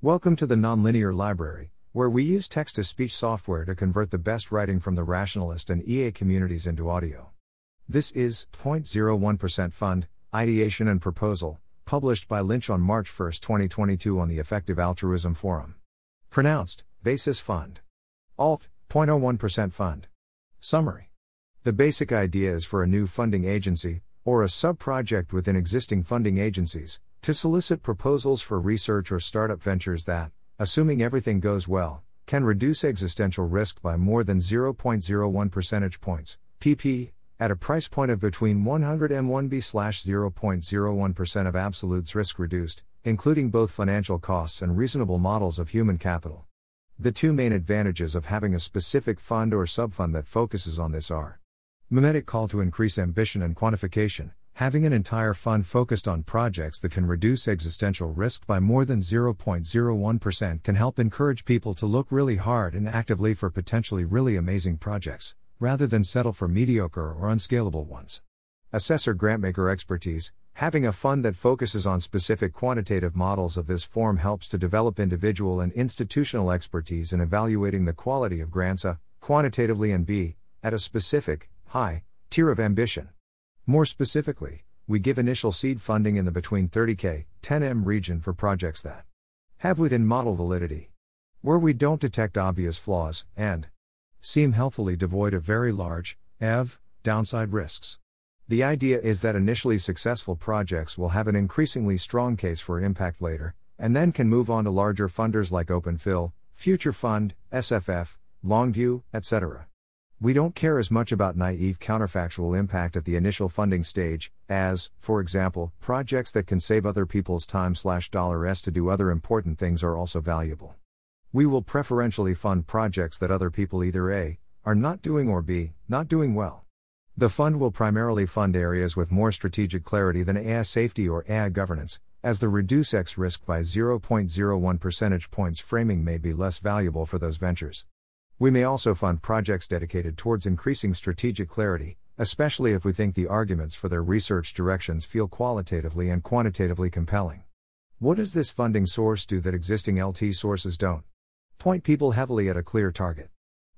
Welcome to the Nonlinear Library, where we use text to speech software to convert the best writing from the rationalist and EA communities into audio. This is 0.01% Fund, Ideation and Proposal, published by Linch on March 1, 2022 on the Effective Altruism Forum. Pronounced, Basis Fund. Alt, 0.01% Fund. Summary. The basic idea is for a new funding agency, or a sub-project within existing funding agencies, to solicit proposals for research or startup ventures that, assuming everything goes well, can reduce existential risk by more than 0.01 percentage points, pp, at a price point of between 100 and 1b slash 0.01% of absolute risk reduced, including both financial costs and reasonable models of human capital. The two main advantages of having a specific fund or subfund that focuses on this are memetic call to increase ambition and quantification, Having an entire fund focused on projects that can reduce existential risk by more than 0.01% can help encourage people to look really hard and actively for potentially really amazing projects, rather than settle for mediocre or unscalable ones. Assessor grantmaker expertise Having a fund that focuses on specific quantitative models of this form helps to develop individual and institutional expertise in evaluating the quality of grants A, quantitatively and B, at a specific, high, tier of ambition. More specifically, we give initial seed funding in the between 30k, 10m region for projects that have within model validity, where we don't detect obvious flaws, and seem healthily devoid of very large, EV, downside risks. The idea is that initially successful projects will have an increasingly strong case for impact later, and then can move on to larger funders like OpenPhil, Future Fund, SFF, Longview, etc. We don't care as much about naive counterfactual impact at the initial funding stage, as, for example, projects that can save other people's time slash dollars to do other important things are also valuable. We will preferentially fund projects that other people either A, are not doing or B, not doing well. The fund will primarily fund areas with more strategic clarity than AI safety or AI governance, as the reduce X risk by 0.01 percentage points framing may be less valuable for those ventures. We may also fund projects dedicated towards increasing strategic clarity, especially if we think the arguments for their research directions feel qualitatively and quantitatively compelling. What does this funding source do that existing LT sources don't? Point people heavily at a clear target.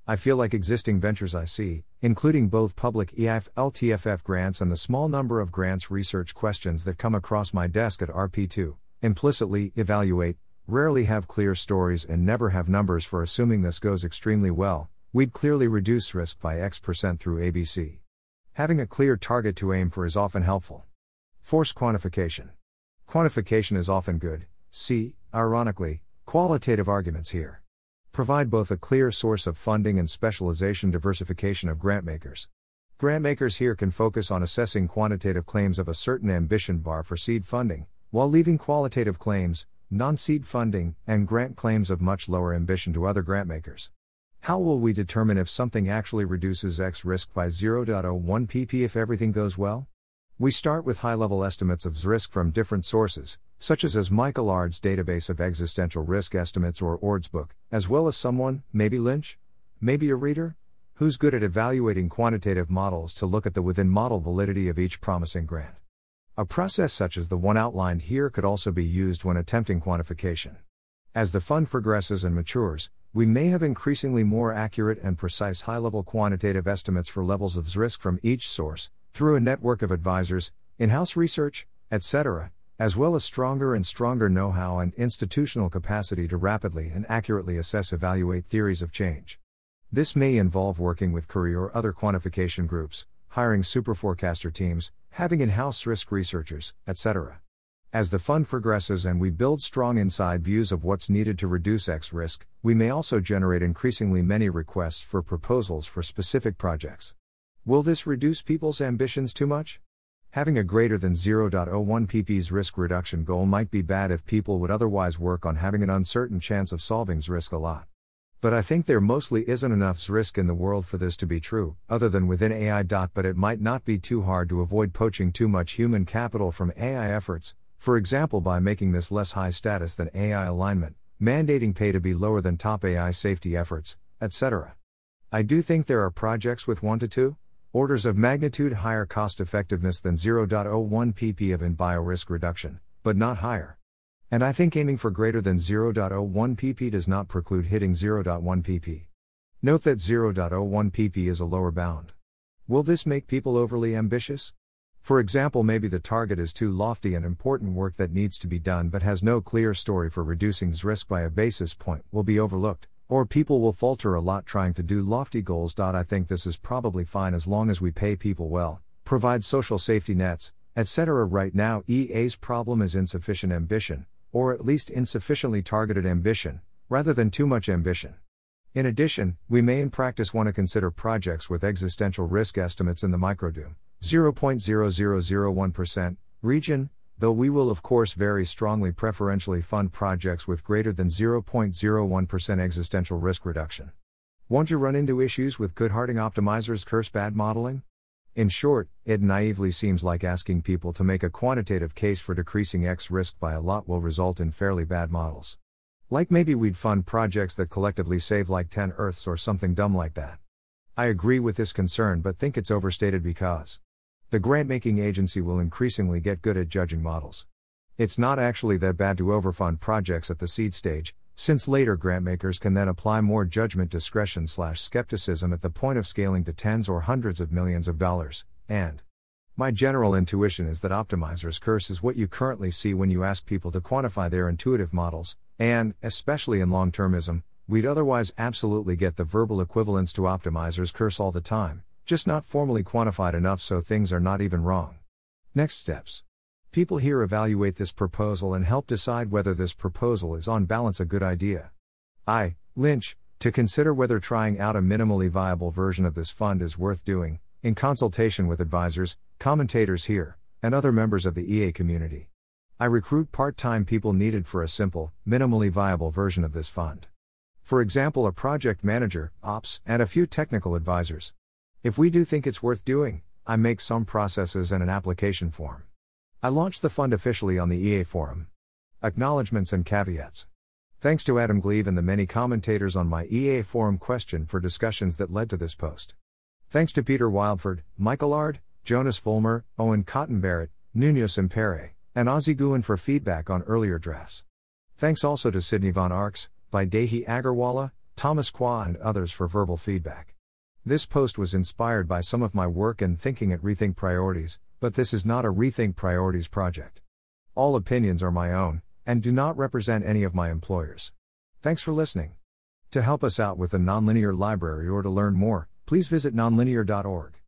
I feel like existing ventures I see, including both public EIF LTFF grants and the small number of grants research questions that come across my desk at RP2, implicitly evaluate rarely have clear stories and never have numbers for assuming this goes extremely well, we'd clearly reduce risk by X percent through ABC. Having a clear target to aim for is often helpful. Force quantification. Quantification is often good, see, ironically, qualitative arguments here. Provide both a clear source of funding and specialization diversification of grantmakers. Grantmakers here can focus on assessing quantitative claims of a certain ambition bar for seed funding, while leaving qualitative claims, non seed funding, and grant claims of much lower ambition to other grantmakers. How will we determine if something actually reduces X risk by 0.01 pp if everything goes well? We start with high level estimates of risk from different sources, such as as Michael Aird's database of existential risk estimates or Ord's book, as well as someone, maybe Linch, maybe a reader, who's good at evaluating quantitative models to look at the within model validity of each promising grant. A process such as the one outlined here could also be used when attempting quantification. As the fund progresses and matures, we may have increasingly more accurate and precise high level quantitative estimates for levels of risk from each source, through a network of advisors, in house research, etc., as well as stronger and stronger know how and institutional capacity to rapidly and accurately assess evaluate theories of change. This may involve working with QURI or other quantification groups, hiring superforecaster teams, having in house risk researchers, etc. As the fund progresses and we build strong inside views of what's needed to reduce X risk, we may also generate increasingly many requests for proposals for specific projects. Will this reduce people's ambitions too much? Having a greater than 0.01 pp's risk reduction goal might be bad if people would otherwise work on having an uncertain chance of solving risk a lot. But I think there mostly isn't enough risk in the world for this to be true, other than within AI. But it might not be too hard to avoid poaching too much human capital from AI efforts, for example, by making this less high status than AI alignment, mandating pay to be lower than top AI safety efforts, etc. I do think there are projects with 1 to 2 orders of magnitude higher cost effectiveness than 0.01 pp of in bio risk reduction, but not higher. And I think aiming for greater than 0.01 pp does not preclude hitting 0.1 pp. Note that 0.01 pp is a lower bound. Will this make people overly ambitious? For example, maybe the target is too lofty and important work that needs to be done but has no clear story for reducing risk by a basis point will be overlooked, or people will falter a lot trying to do lofty goals. I think this is probably fine as long as we pay people well, provide social safety nets, etc. Right now, EA's problem is insufficient ambition, or at least insufficiently targeted ambition, rather than too much ambition. In addition, we may in practice want to consider projects with existential risk estimates in the microdoom 0.0001% region, though we will of course very strongly preferentially fund projects with greater than 0.01% existential risk reduction. Won't you run into issues with Goodharting optimizers curse bad modeling? In short, it naively seems like asking people to make a quantitative case for decreasing X risk by a lot will result in fairly bad models. Like maybe we'd fund projects that collectively save like 10 Earths or something dumb like that. I agree with this concern but think it's overstated because the grant making agency will increasingly get good at judging models. It's not actually that bad to overfund projects at the seed stage, since later grantmakers can then apply more judgment discretion slash skepticism at the point of scaling to tens or hundreds of millions of dollars, and my general intuition is that optimizer's curse is what you currently see when you ask people to quantify their intuitive models, and, especially in long termism, we'd otherwise absolutely get the verbal equivalents to optimizer's curse all the time, just not formally quantified enough so things are not even wrong. Next steps. People here evaluate this proposal and help decide whether this proposal is on balance a good idea. I, Linch, to consider whether trying out a minimally viable version of this fund is worth doing, in consultation with advisors, commentators here, and other members of the EA community. I recruit part time people needed for a simple, minimally viable version of this fund. For example, a project manager, ops, and a few technical advisors. If we do think it's worth doing, I make some processes and an application form. I launched the fund officially on the EA forum. Acknowledgements and caveats. Thanks to Adam Gleave and the many commentators on my EA forum question for discussions that led to this post. Thanks to Peter Wildeford, Michael Aird, Jonas Vollmer, Owen Cotton Barratt, Nuno Sempere, and Ozzie Gooen for feedback on earlier drafts. Thanks also to Sydney Von Arx, Vaidehi Agarwalla, Thomas Kwa, and others for verbal feedback. This post was inspired by some of my work and thinking at Rethink Priorities, but this is not a Rethink Priorities project. All opinions are my own, and do not represent any of my employers. Thanks for listening. To help us out with the Nonlinear Library or to learn more, please visit nonlinear.org.